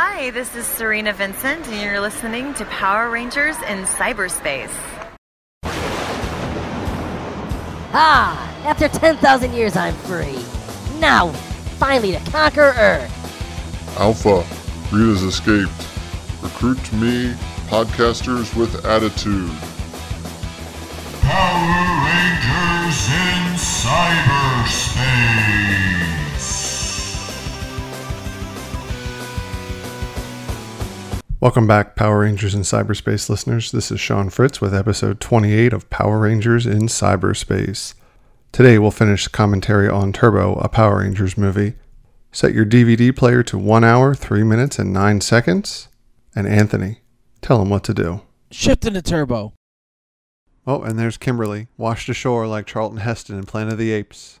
Hi, this is Serena Vincent, and you're listening to Power Rangers in Cyberspace. Ah, after 10,000 years, I'm free. Now, finally, to conquer Earth. Alpha, Rita's escaped. Recruit me, podcasters with attitude. Power Rangers in cyberspace. Welcome back, Power Rangers in Cyberspace listeners. This is Sean Fritz with episode 28 of Power Rangers in Cyberspace. Today we'll finish commentary on Turbo, a Power Rangers movie. Set your DVD player to 1 hour, 3 minutes, and 9 seconds. And Anthony, tell him what to do. Shift into turbo. Oh, and there's Kimberly, washed ashore like Charlton Heston in Planet of the Apes.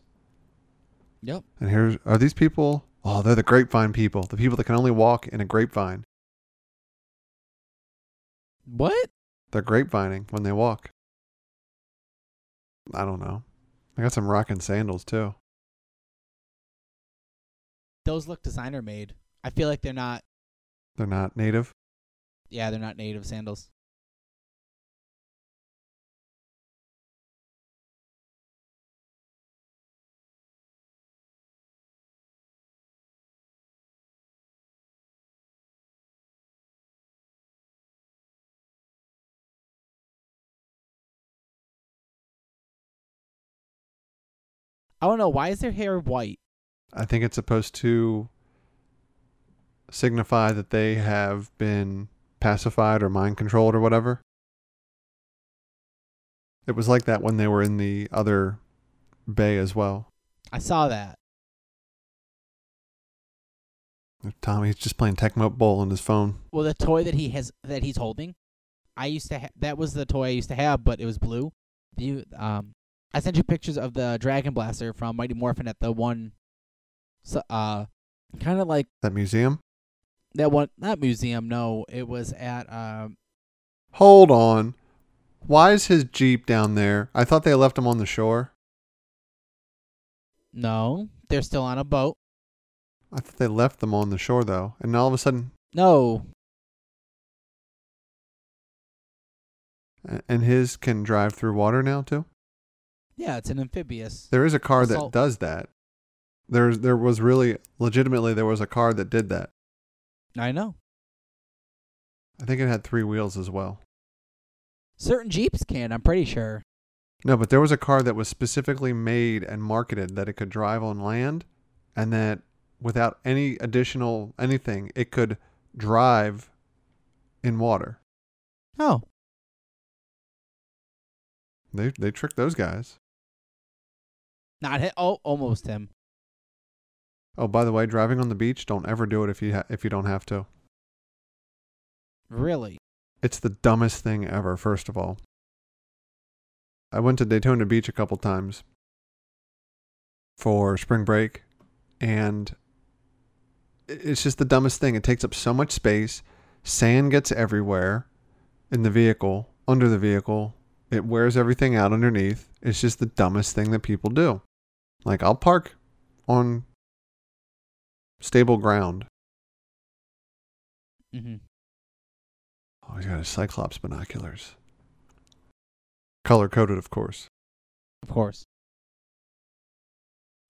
Yep. And here's are these people? Oh, they're the grapevine people, the people that can only walk in a grapevine. What? They're grapevining when they walk. I don't know. I got some rocking sandals too. Those look designer made. I feel like they're not. They're not native. Yeah, they're not native sandals. I don't know. Why is their hair white? I think it's supposed to signify that they have been pacified or mind controlled or whatever. It was like that when they were in the other bay as well. I saw that. Tommy's just playing Tecmo Bowl on his phone. Well, the toy that he has that he's holding, I used to ha- that was the toy I used to have, but it was blue. You um, I sent you pictures of the Dragon Blaster from Mighty Morphin at the one, uh, kind of like That museum? that one not museum. No, it was at um. Hold on. Why is his Jeep down there? I thought they left him on the shore. No, they're still on a boat. I thought they left them on the shore though. And all of a sudden No, and his can drive through water now too? Yeah, it's an amphibious. There is a car that does that. There's there was really legitimately there was a car that did that. I know. I think it had three wheels as well. Certain Jeeps can. I'm pretty sure. No, but there was a car that was specifically made and marketed that it could drive on land and that without any additional anything, it could drive in water. Oh, They they tricked those guys. Not him. Oh, almost him. Oh, by the way, driving on the beach, don't ever do it if you ha- if you don't have to. Really? It's the dumbest thing ever, first of all. I went to Daytona Beach a couple times for spring break, and it's just the dumbest thing. It takes up so much space. Sand gets everywhere in the vehicle, under the vehicle. It wears everything out underneath. It's just the dumbest thing that people do. Like, I'll park on stable ground. Mm-hmm. Oh, he's got his Cyclops binoculars. Color coded, of course. Of course.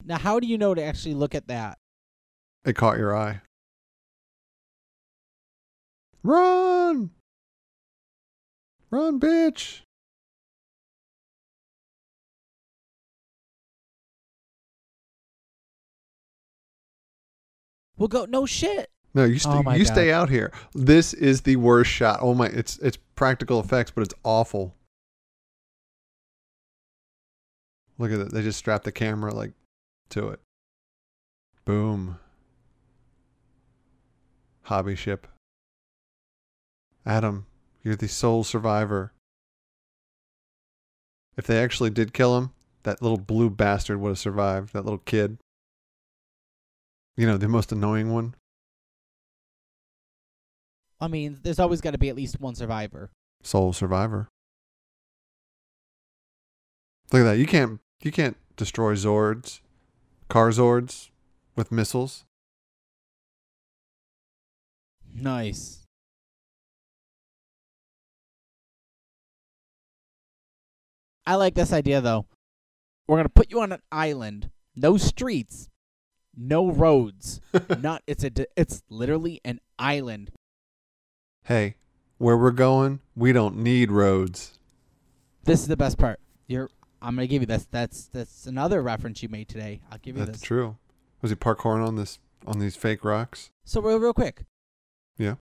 Now, how do you know to actually look at that? It caught your eye. Run! Run, bitch! We'll go. No shit. No, you, st- Oh you God. stay out here. This is the worst shot. Oh my! It's it's practical effects, but it's awful. Look at that. They just strapped the camera like to it. Boom. Hobby ship. Adam, you're the sole survivor. If they actually did kill him, that little blue bastard would have survived. That little kid. You know, the most annoying one. I mean, there's always got to be at least one survivor. Sole survivor. Look at that. You can't you can't destroy Zords, car Zords with missiles. Nice. I like this idea though. We're gonna put you on an island, no streets, no roads. Not it's a it's literally an island. Hey, where we're going, we don't need roads. This is the best part. You're I'm gonna give you this. That's that's another reference you made today. I'll give you That's this. That's true. Was he parkouring on this on these fake rocks? So real real quick. Yeah.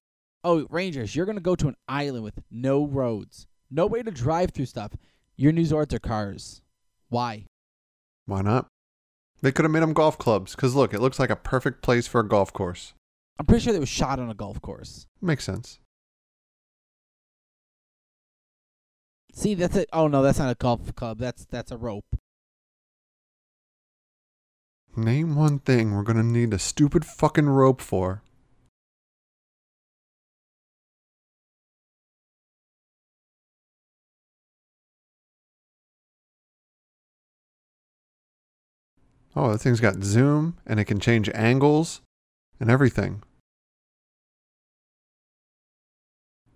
Oh, Rangers, you're gonna go to an island with no roads, no way to drive through stuff. Your new resorts are cars. Why? Why not? They could have made them golf clubs. Cause look, it looks like a perfect place for a golf course. I'm pretty sure they was shot on a golf course. Makes sense. See, that's it. Oh no, that's not a golf club. That's that's a rope. Name one thing we're gonna need a stupid fucking rope for. Oh, that thing's got zoom and it can change angles and everything.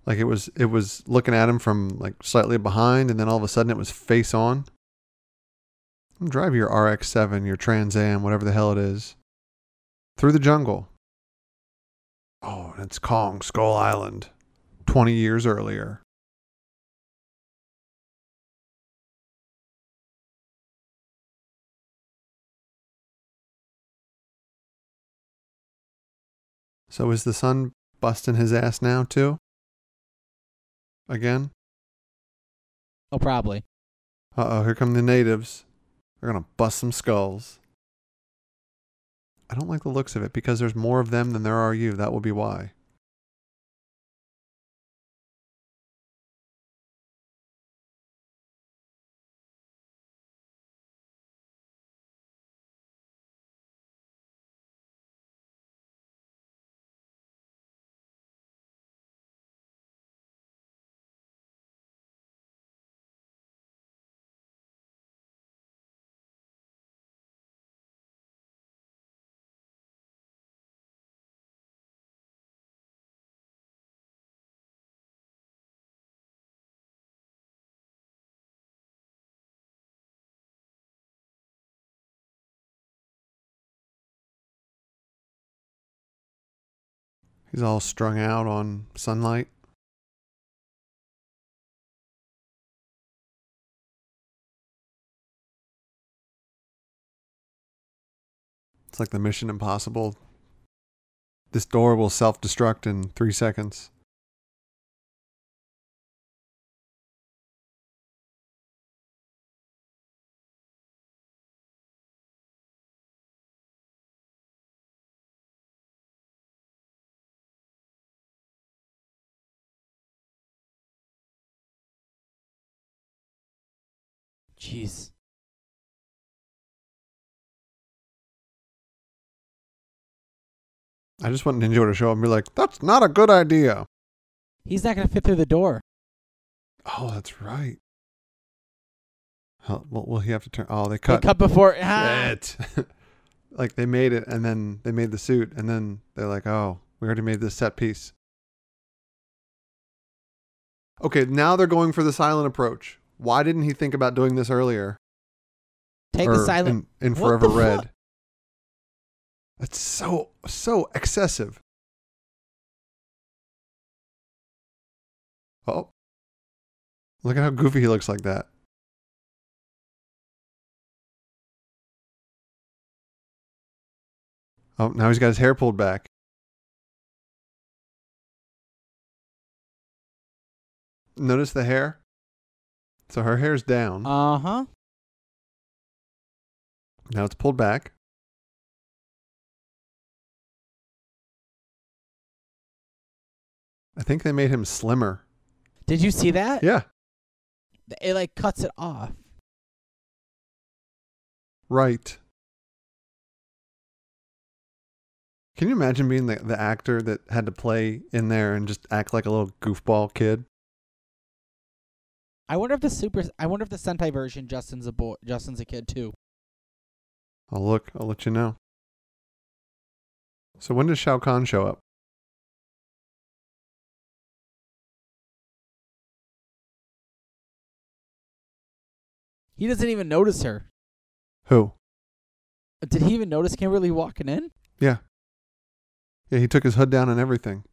Like it was it was looking at him from like slightly behind and then all of a sudden it was face on. Drive your RX-7, your Trans Am, whatever the hell it is, through the jungle. Oh, and it's Kong Skull Island, 20 years earlier. So is the sun busting his ass now too? Again? Oh, probably. Uh oh, here come the natives. They're gonna bust some skulls. I don't like the looks of it because there's more of them than there are you. That will be why. He's all strung out on sunlight. It's like the Mission Impossible. This door will self destruct in three seconds. Jeez. I just want Ninja to show up and be like, that's not a good idea. He's not gonna fit through the door. Oh, that's right. How, well, will he have to turn? Oh, they They cut. cut before. Ah. like they made it and then they made the suit and then they're like, oh, we already made this set piece. Okay, now they're going for the silent approach. Why didn't he think about doing this earlier? Take Or the silent. in, in Forever Red. fuck? That's so so excessive. Oh, look at how goofy he looks like that. Oh, now he's got his hair pulled back. Notice the hair? So her hair's down. Uh huh. now it's pulled back. I think they made him slimmer. Did you see that? Yeah, It like cuts it off. right. Can you imagine being the, the actor that had to play in there and just act like a little goofball kid? I wonder if the super. I wonder if the Sentai version Justin's a boy. Justin's a kid too. I'll look. I'll let you know. So when does Shao Kahn show up? He doesn't even notice her. Who? Did he even notice Kimberly walking in? Yeah. Yeah, he took his hood down and everything.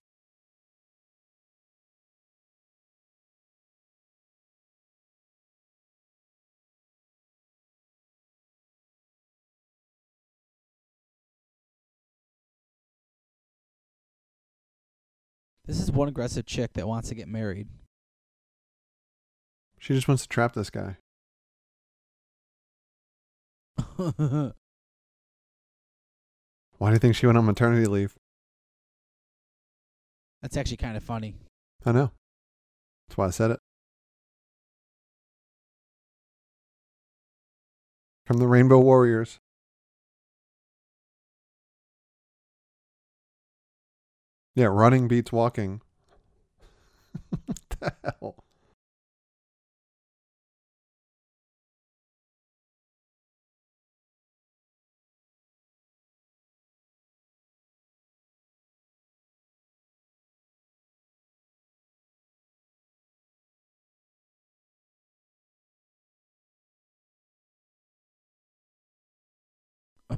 This is one aggressive chick that wants to get married. She just wants to trap this guy. Why do you think she went on maternity leave? That's actually kind of funny. I know. That's why I said it. From the Rainbow Warriors. Yeah, running beats walking. what the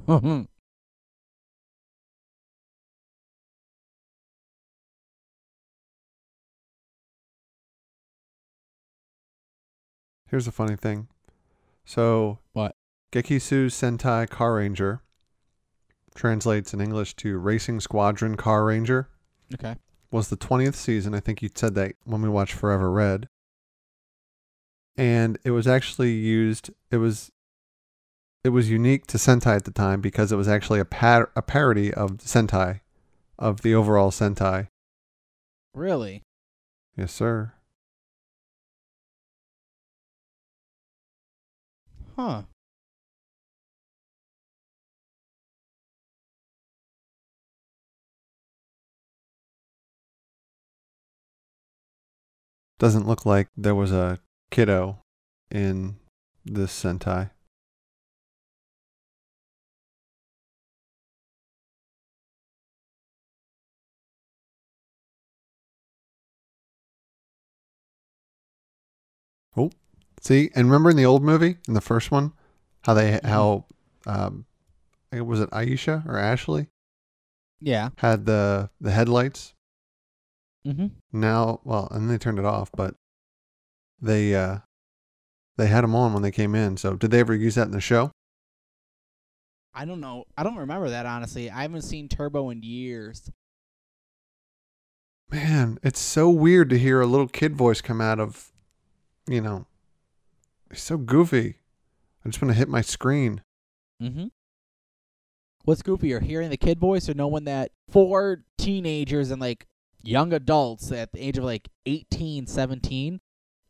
hell? Here's a funny thing. So, What? Gekisou Sentai Car Ranger translates in English to Racing Squadron Car Ranger. okay. was the 20th season. I think you said that when we watched Forever Red. And it was actually used it was it was unique to Sentai at the time because it was actually a par- a parody of Sentai of the overall Sentai. Really? Yes, sir. Huh. Doesn't look like there was a kiddo in this Sentai. See, and remember in the old movie, in the first one, how they how um, was it Aisha or Ashley Yeah. had the the headlights Mm-hmm. now well and they turned it off but they uh they had them on when they came in so did they ever use that in the show I don't know. I don't remember that honestly. I haven't seen Turbo in years. man it's so weird to hear a little kid voice come out of you know it's so goofy i just want to hit my screen Mm-hmm. What's goofier, hearing the kid voice or knowing that four teenagers and like young adults at the age of like 18, 17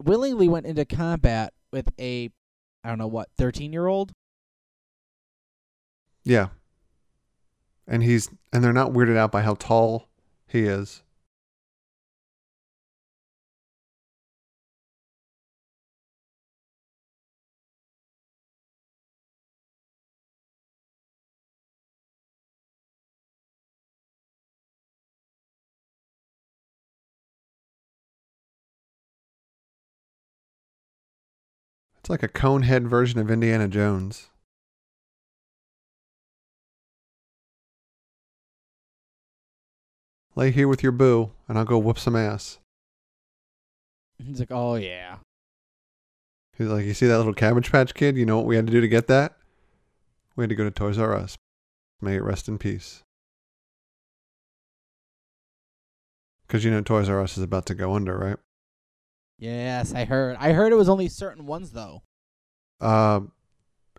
willingly went into combat with a, I don't know what, 13 year old? yeah and he's and they're not weirded out by how tall he is It's like a conehead version of Indiana Jones. Lay here with your boo, and I'll go whoop some ass. He's like, oh yeah. He's like, you see that little Cabbage Patch Kid? You know what we had to do to get that? We had to go to Toys R Us. May it rest in peace. Because you know Toys R Us is about to go under, right? Yes, I heard. I heard it was only certain ones though. Uh,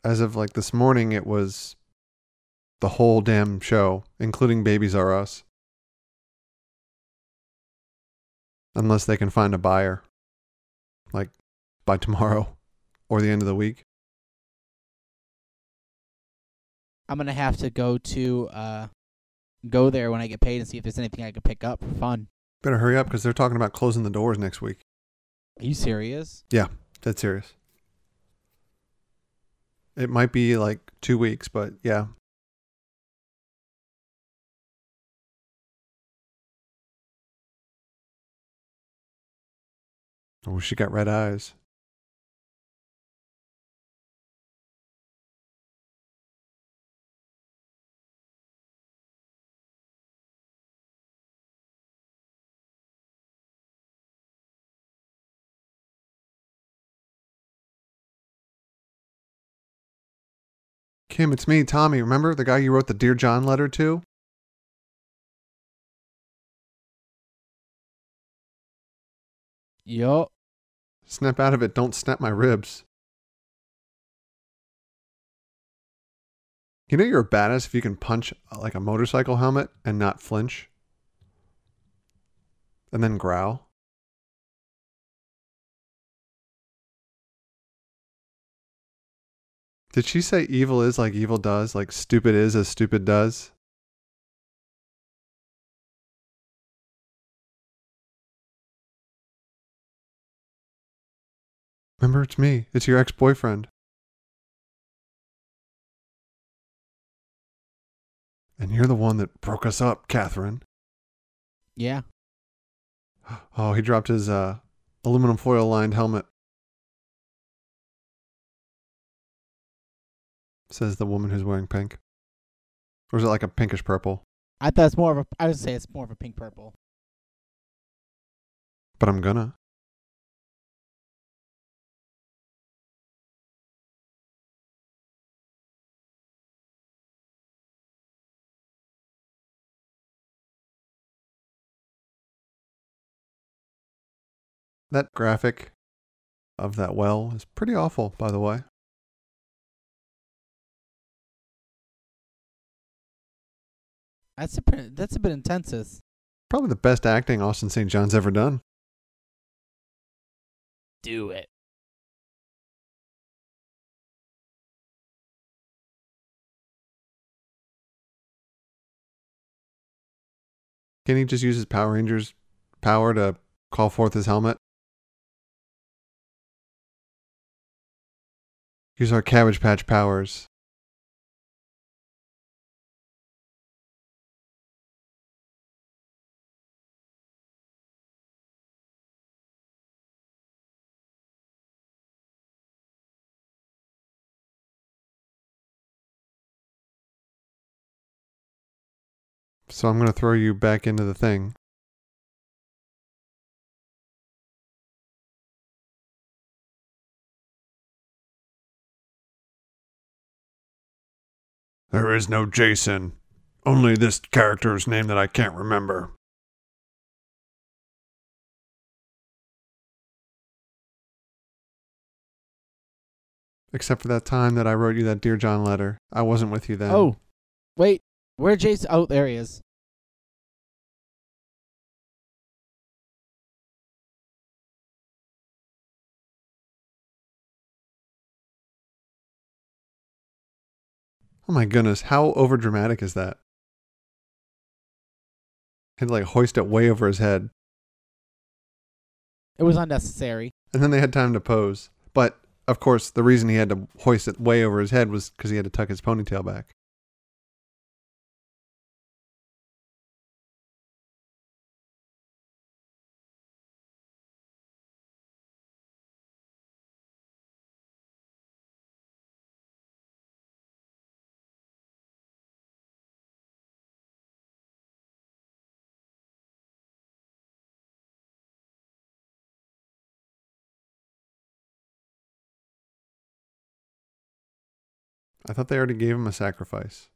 as of like this morning, it was the whole damn show, including Babies R Us. Unless they can find a buyer, like by tomorrow or the end of the week. I'm gonna have to go to uh go there when I get paid and see if there's anything I can pick up for fun. Better hurry up because they're talking about closing the doors next week. Are you serious? Yeah, dead serious. It might be like two weeks, but yeah. Oh, she got red eyes. Kim, it's me, Tommy. Remember the guy you wrote the Dear John letter to? Yup. Snap out of it. Don't snap my ribs. You know you're a badass if you can punch uh, like a motorcycle helmet and not flinch? And then growl? Did she say evil is like evil does, like stupid is as stupid does? Remember, it's me. It's your ex boyfriend. And you're the one that broke us up, Katherine. Yeah. Oh, he dropped his uh, aluminum foil lined helmet. Says the woman who's wearing pink. Or is it like a pinkish purple? I thought it's more of a. I would say it's more of a pink purple. But I'm gonna. That graphic of that well is pretty awful, by the way. That's a bit, that's a bit intense. Probably the best acting Austin St. John's ever done. Do it. Can he just use his Power Rangers power to call forth his helmet? Use our Cabbage Patch powers. So I'm going to throw you back into the thing. There is no Jason. Only this character's name that I can't remember. Except for that time that I wrote you that Dear John letter. I wasn't with you then. Oh, wait. Where Jason? Oh, there he is. Oh my goodness, how overdramatic is that? Had to like hoist it way over his head. It was unnecessary. And then they had time to pose. But of course, the reason he had to hoist it way over his head was because he had to tuck his ponytail back. I thought they already gave him a sacrifice.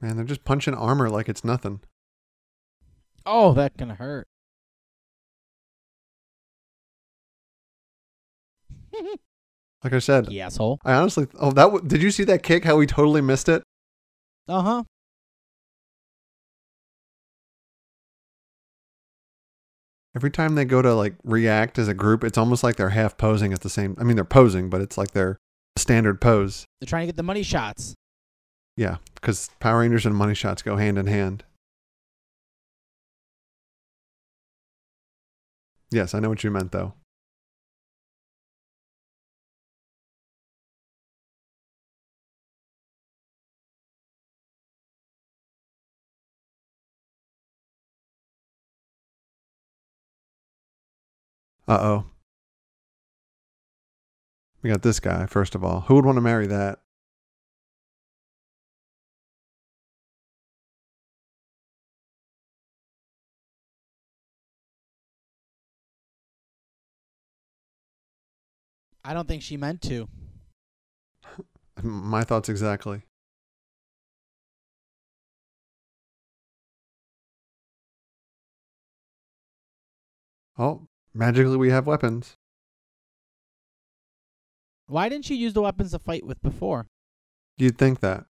Man, they're just punching armor like it's nothing. Oh, that can hurt. Like I said, You asshole. I honestly, oh, that w- did you see that kick? How we totally missed it. Uh huh. Every time they go to like react as a group, it's almost like they're half posing at the same. I mean, they're posing, but it's like their standard pose. They're trying to get the money shots. Yeah, because Power Rangers and money shots go hand in hand. Yes, I know what you meant though. Uh oh. We got this guy, first of all. Who would want to marry that? I don't think she meant to. My thoughts exactly. Oh, magically we have weapons. Why didn't she use the weapons to fight with before? You'd think that.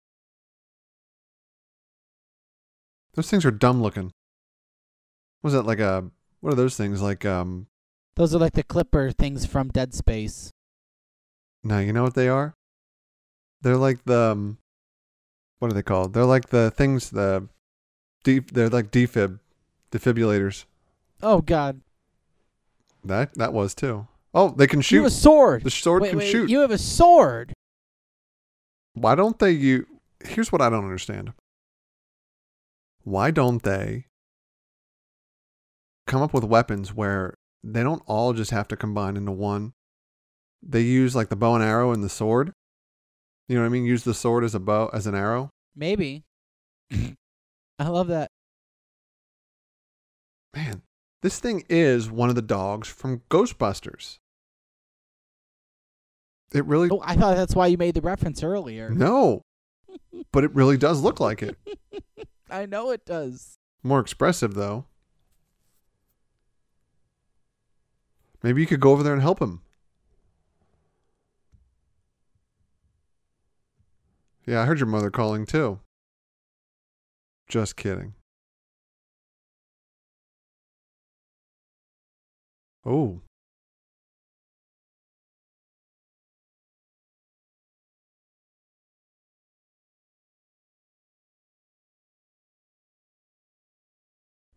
Those things are dumb looking. Was that like a what are those things like um Those are like the clipper things from Dead Space. No, you know what they are? They're like the um, what are they called? They're like the things the def, they're like defib defibrillators. Oh God! That that was too. Oh, they can You shoot. have a sword. The sword wait, can wait, shoot. You have a sword. Why don't they use Here's what I don't understand. Why don't they come up with weapons where they don't all just have to combine into one? They use like the bow and arrow and the sword. You know what I mean? Use the sword as a bow as an arrow. Maybe. I love that. Man, this thing is one of the dogs from Ghostbusters. It really Oh, I thought that's why you made the reference earlier. No. But it really does look like it. I know it does. More expressive though. Maybe you could go over there and help him. Yeah, I heard your mother calling too. Just kidding. Oh.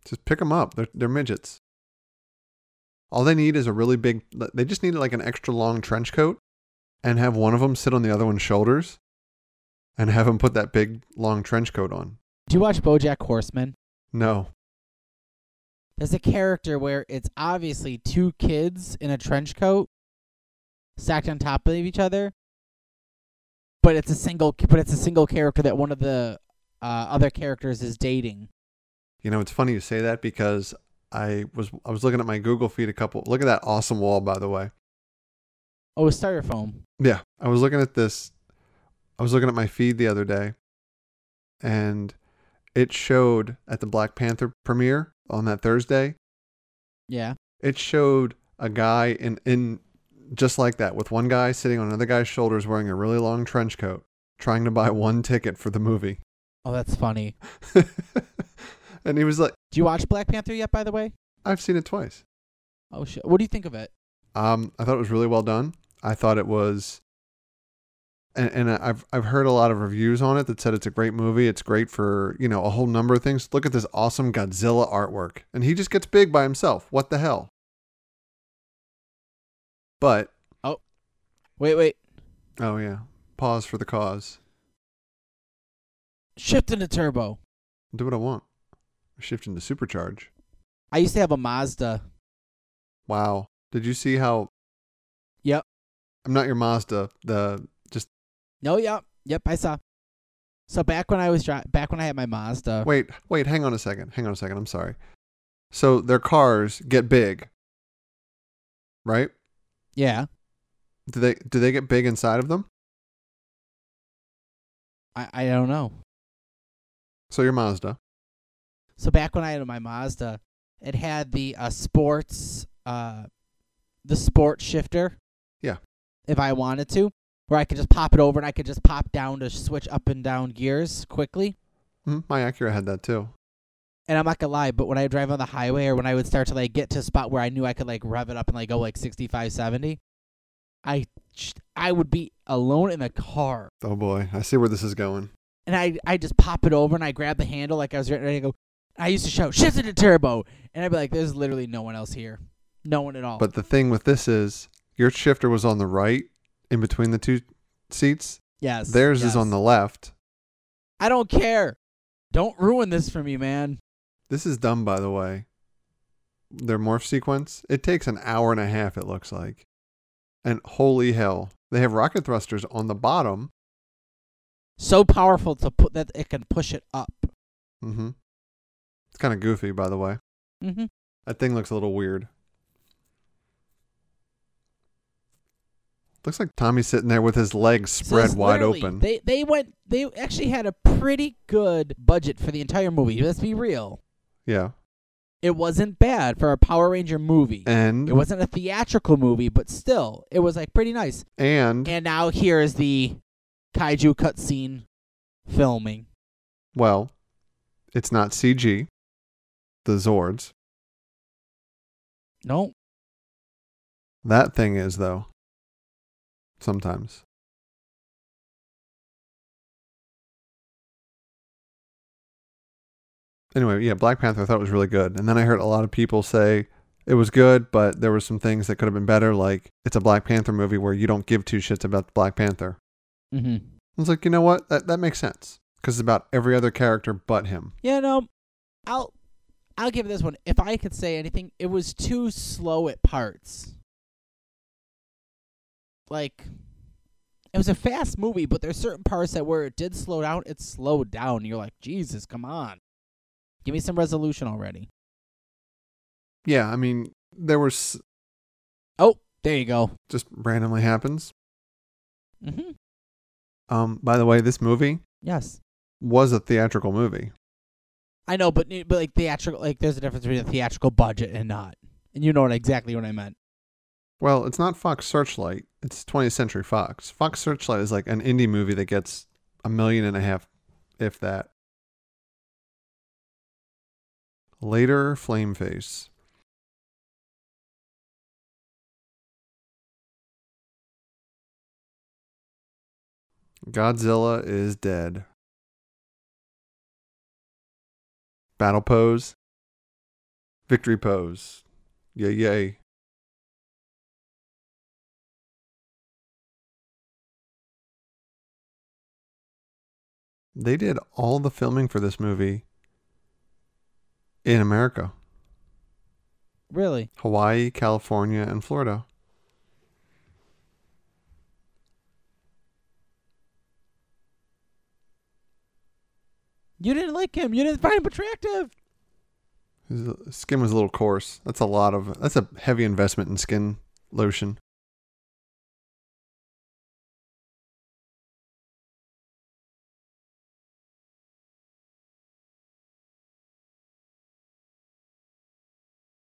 Just pick them up. They're, they're midgets. All they need is a really big, they just need like an extra long trench coat and have one of them sit on the other one's shoulders and have him put that big long trench coat on. Do you watch BoJack Horseman? No. There's a character where it's obviously two kids in a trench coat stacked on top of each other, but it's a single, but it's a single character that one of the uh, other characters is dating. You know, it's funny you say that because I was I was looking at my Google feed a couple. Look at that awesome wall, by the way. Oh, it's styrofoam. Yeah, I was looking at this. I was looking at my feed the other day, and it showed at the Black Panther premiere on that Thursday. Yeah. It showed a guy in in just like that with one guy sitting on another guy's shoulders wearing a really long trench coat, trying to buy one ticket for the movie. Oh, that's funny. and he was like, Do you watch Black Panther yet? By the way. "I've seen it twice." Oh shit. What do you think of it? Um, I thought it was really well done. I thought it was, and, and I've I've heard a lot of reviews on it that said it's a great movie. It's great for you know a whole number of things. Look at this awesome Godzilla artwork, and he just gets big by himself. What the hell? But oh, Wait, wait. oh yeah, pause for the cause. Shift into turbo. Do what I want. Shift into supercharge. I used to have a Mazda. Wow. Did you see how? Yep. I'm not your Mazda. The No, yep, yep. I saw. So back when I was dri- back when I had my Mazda. wait, wait. Hang on a second. Hang on a second. I'm sorry. So their cars get big, right? Yeah. Do they do they get big inside of them? I I don't know. So your Mazda. So back when I had my Mazda, it had the uh, sports uh the sport shifter. Yeah. If I wanted to, where I could just pop it over and I could just pop down to switch up and down gears quickly. Mhm, My Acura had that too. And I'm not gonna lie, but when I drive on the highway or when I would start to like get to a spot where I knew I could like rev it up and like go like 65, 70, I I would be alone in the car Oh boy, I see where this is going. and I I just pop it over and I grab the handle like I was ready to go. I used to shout shift into turbo, and I'd be like, "There's literally no one else here, no one at all." But the thing with this is your shifter was on the right in between the two seats. yes, Theirs yes. is on the left. I don't care. Don't ruin this for me, man. This is dumb by the way. their morph sequence. It takes an hour and a half. It looks like, and holy hell, they have rocket thrusters on the bottom. So powerful to put that it can push it up. Mm-hmm. It's kind of goofy, by the way. Mm-hmm. That thing looks a little weird. Looks like Tommy's sitting there with his legs spread wide open. They they went. They actually had a pretty good budget for the entire movie. Let's be real. yeah, It wasn't bad for a Power Ranger movie. and It wasn't a theatrical movie, but still, it was like pretty nice. and And now here is the kaiju cutscene filming. well, it's not CG. The Zords. No, That thing is though. Sometimes. Anyway, yeah, Black Panther I thought was really good. And then I heard a lot of people say it was good, but there were some things that could have been better, like it's a Black Panther movie where you don't give two shits about the Black Panther. mm-hmm. I was like, you know what? That that makes sense. Because it's about every other character but him. yeah, no, I'll I'll give this one. If I could say anything, it was too slow at parts. Like, it was a fast movie, but there's certain parts that where it did slow down, it slowed down. You're like, Jesus, come on, give me some resolution already. Yeah, I mean, there was Oh, there you go. just randomly happens. Mm-hmm. Um, by the way, this movie Yes. was a theatrical movie. I know, but but like theatrical, like there's a difference between a theatrical budget and not, and you know what exactly what I meant. Well, it's not Fox Searchlight. It's 20th Century Fox. Fox Searchlight is like an indie movie that gets a million and a half, if that. Later, Flameface. Godzilla is dead. Battle pose. Victory pose. Yay, yay. They did all the filming for this movie in America Really? Hawaii, California, and Florida. You didn't like him. You didn't find him attractive. His skin was a little coarse. That's a lot of, that's a heavy investment in skin lotion.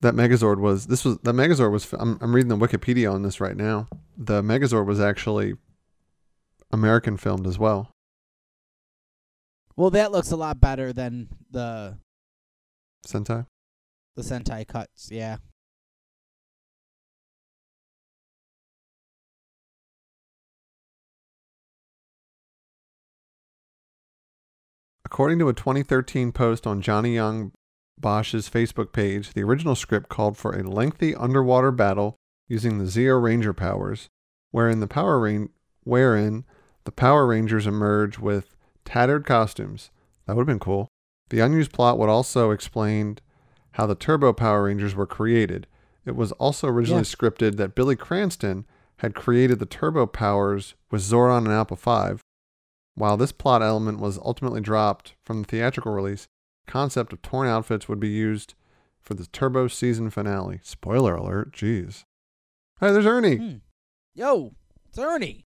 That Megazord was this was the Megazord was I'm I'm reading the Wikipedia on this right now. The Megazord was actually American filmed as well. Well, that looks a lot better than the Sentai. the Sentai cuts. Yeah. According to a 2013 post on Johnny Yong Bosch's Facebook page, the original script called for a lengthy underwater battle using the Zeo Ranger powers, wherein the Power Rain- wherein the Power Rangers emerge with tattered costumes. That would have been cool. The unused plot would also explain how the Turbo Power Rangers were created. It was also originally Yeah. scripted that Billy Cranston had created the Turbo Powers with Zordon and Alpha 5. While this plot element was ultimately dropped from the theatrical release, concept of torn outfits would be used for the Turbo season finale. Spoiler alert, jeez. Hey, there's Ernie. Hmm. Yo, it's Ernie.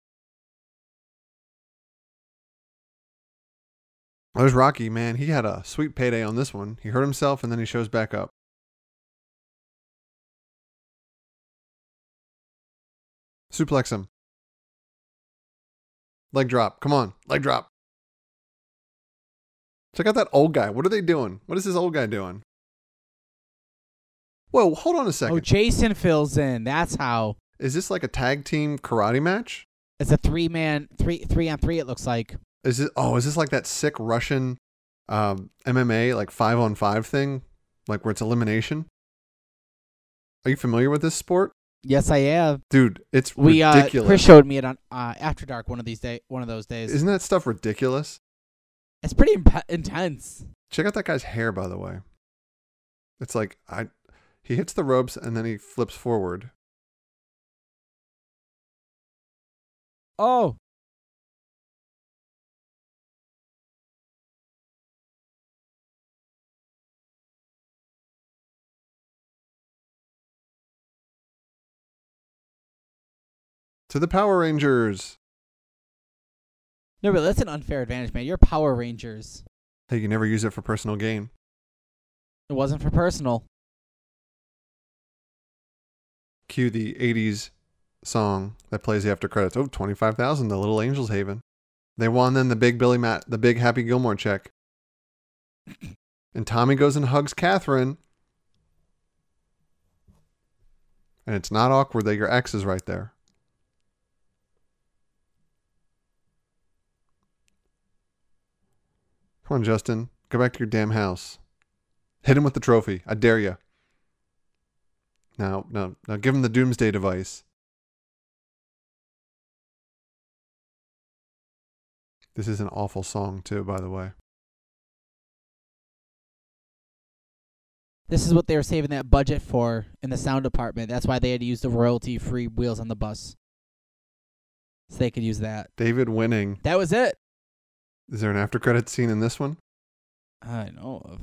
There's Rocky, man. He had a sweet payday on this one. He hurt himself and then he shows back up. Suplex him. Leg drop. Come on. Leg drop. Check out that old guy. What are they doing? What is this old guy doing? Whoa, hold on a second. Oh, Jason fills in. That's how. is this like a tag team karate match? It's a three man, three three on three. It looks like. Is it? Oh, is this like that sick Russian um, MMA like five on five thing, like where it's elimination? Are you familiar with this sport, Yes, I am, dude? It's We uh, ridiculous. Chris showed me it on uh, After Dark one of these day, one of those days. Isn't that stuff ridiculous? It's pretty imp- intense. Check out that guy's hair, by the way. It's like I, He hits the ropes and then he flips forward. Oh, To the Power Rangers! No, but that's an unfair advantage, man. You're Power Rangers. Hey, you never use it for personal gain. It wasn't for personal. Cue the 80s song that plays the after credits. Oh, 25,000, the Little Angels Haven. They won then the big Billy Matt, the big Happy Gilmore check. And Tommy goes and hugs Katherine. And it's not awkward that your ex is right there. Come on, Justin. Go back to your damn house. Hit him with the trophy. I dare you. Now, now, now give him the doomsday device. This is an awful song, too, by the way. This is what they were saving that budget for in the sound department. That's why they had to use the royalty-free wheels on the bus, so they could use that. David winning. That was it. Is there an after credit scene in this one? I know of.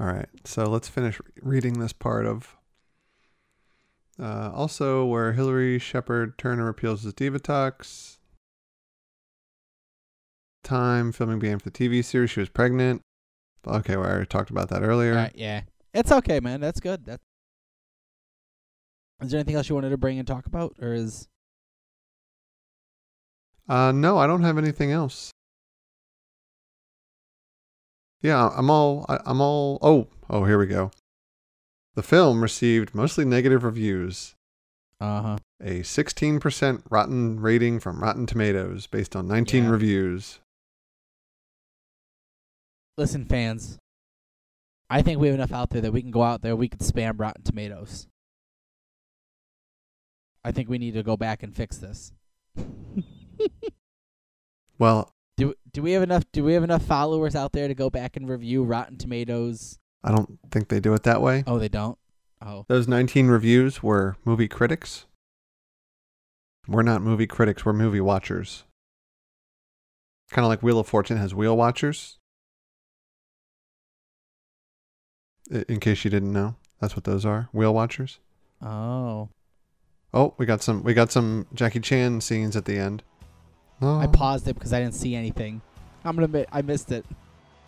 All right, so let's finish reading this part of. Uh, also, where Hilary Shepard Turner appeals his Divatox. Time filming began for the TV series. She was pregnant. Okay, well, I already talked about that earlier. Alright, yeah, it's okay, man. That's good. That. Is there anything else you wanted to bring and talk about, or is Uh, no, I don't have anything else. Yeah, I'm all. I, I'm all. Oh, oh, here we go. The film received mostly negative reviews. uh huh? A 16% rotten rating from Rotten Tomatoes based on 19 Yeah. reviews. Listen, fans. I think we have enough out there that we can go out there. We can spam Rotten Tomatoes. I think we need to go back and fix this. Well, Do do we have enough? Do we have enough followers out there to go back and review Rotten Tomatoes? I don't think they do it that way. Oh, they don't. Oh, Those 19 reviews were movie critics. We're not movie critics, we're movie watchers. Kind of like Wheel of Fortune has wheel watchers. In case you didn't know, that's what those are. Wheel watchers. oh. Oh, we got some we got some Jackie Chan scenes at the end. No, I paused it because I didn't see anything. I'm gonna admit I missed it.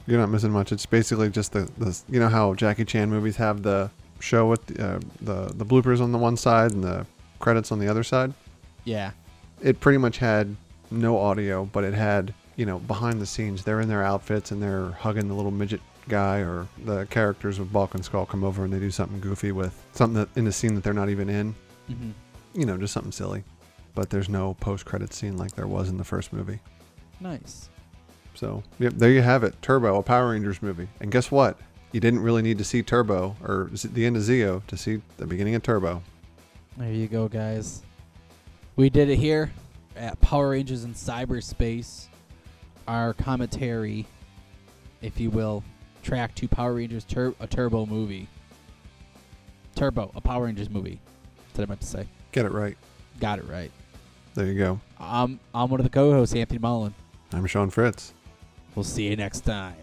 You're not missing much. It's basically just the, the you know how Jackie Chan movies have the show with the, uh, the the bloopers on the one side and the credits on the other side. Yeah. It pretty much had no audio, but it had you know behind the scenes. They're in their outfits and they're hugging the little midget guy, or the characters with Bulk and Skull come over and they do something goofy with something that, in the scene that they're not even in. hmm You know, just something silly. But there's no post credit scene like there was in the first movie. Nice. So, yep, there you have it. Turbo, a Power Rangers movie. And guess what? You didn't really need to see Turbo or Z- the end of Zeo to see the beginning of Turbo. There you go, guys. We did it here at Power Rangers in Cyberspace. Our commentary, if you will, track to Power Rangers Tur- a Turbo movie. Turbo, a Power Rangers movie. That's what I meant to say. Get it right. Got it right. There you go. I'm I'm one of the co-hosts, Anthony Mullen. I'm Sean Fritz. We'll see you next time.